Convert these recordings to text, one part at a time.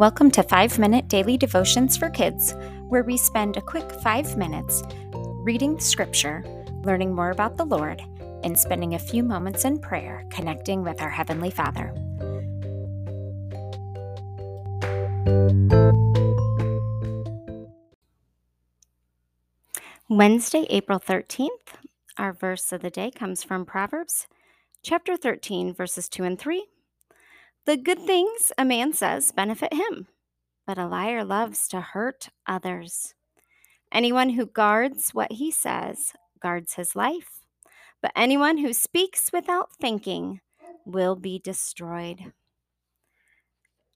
Welcome to 5 Minute Daily Devotions for Kids, where we spend a quick 5 minutes reading Scripture, learning more about the Lord, and spending a few moments in prayer connecting with our Heavenly Father. Wednesday, April 13th, our verse of the day comes from Proverbs chapter 13, verses 2 and 3. The good things a man says benefit him, but a liar loves to hurt others. Anyone who guards what he says guards his life, but anyone who speaks without thinking will be destroyed.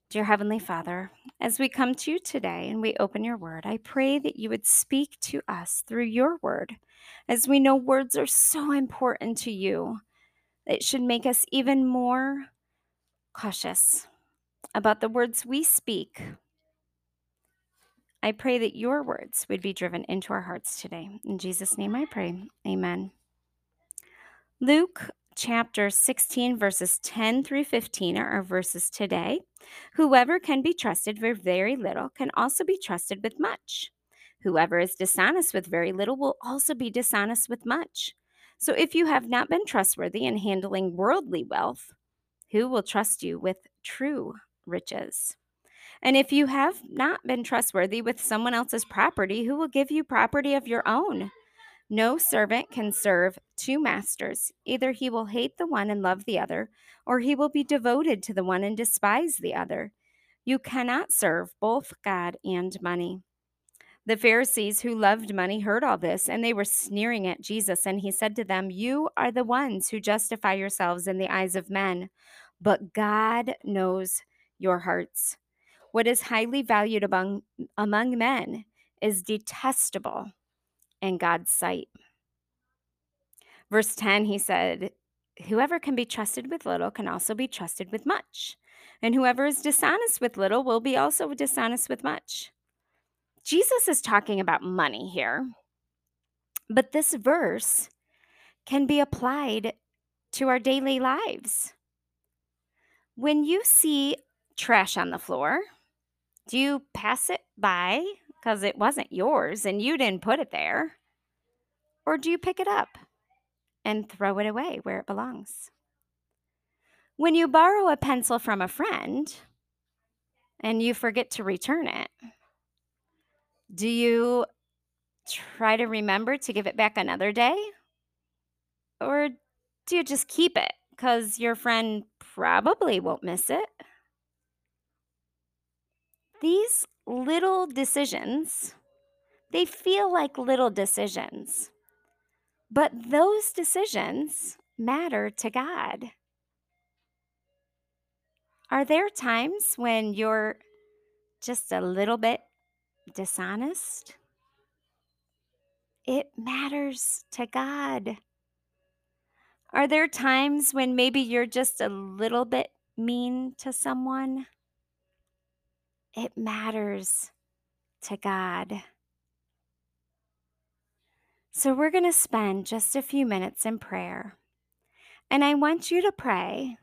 Dear Heavenly Father, as we come to you today and we open your word, I pray that you would speak to us through your word, as we know words are so important to you. It should make us even more cautious about the words we speak. I pray that your words would be driven into our hearts today. In Jesus' name I pray. Amen. Luke chapter 16, verses 10 through 15 are our verses today. Whoever can be trusted with very little can also be trusted with much. Whoever is dishonest with very little will also be dishonest with much. So if you have not been trustworthy in handling worldly wealth, who will trust you with true riches? And if you have not been trustworthy with someone else's property, who will give you property of your own? No servant can serve two masters. Either he will hate the one and love the other, or he will be devoted to the one and despise the other. You cannot serve both God and money. The Pharisees who loved money heard all this, and they were sneering at Jesus. And he said to them, You are the ones who justify yourselves in the eyes of men, but God knows your hearts. What is highly valued among, among men is detestable in God's sight. Verse 10, he said, Whoever can be trusted with little can also be trusted with much. And whoever is dishonest with little will be also dishonest with much. Jesus is talking about money here. But this verse can be applied to our daily lives. When you see trash on the floor, do you pass it by because it wasn't yours and you didn't put it there? Or do you pick it up and throw it away where it belongs? When you borrow a pencil from a friend and you forget to return it, do you try to remember to give it back another day? Or do you just keep it because your friend probably won't miss it? These little decisions, they feel like little decisions, but those decisions matter to God. Are there times when you're just a little bit dishonest? It matters to God. Are there times when maybe you're just a little bit mean to someone? It matters to God. So, we're going to spend just a few minutes in prayer. And I want you to pray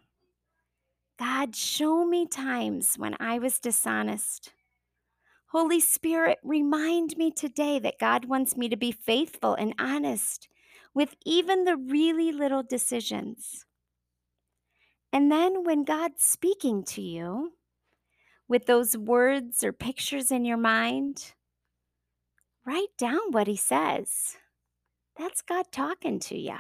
God, show me times when I was dishonest. Holy Spirit, remind me today that God wants me to be faithful and honest with even the really little decisions. And then when God's speaking to you with those words or pictures in your mind, write down what He says. That's God talking to you.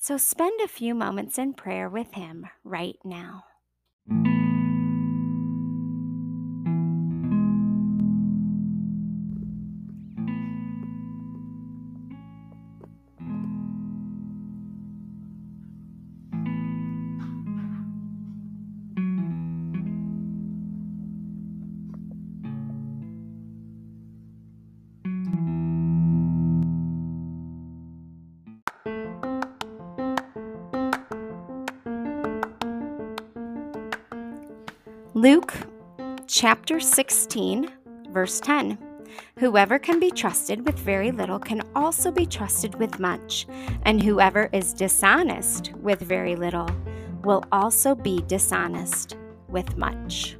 So spend a few moments in prayer with Him right now. Luke chapter 16, verse 10. Whoever can be trusted with very little can also be trusted with much, and whoever is dishonest with very little will also be dishonest with much.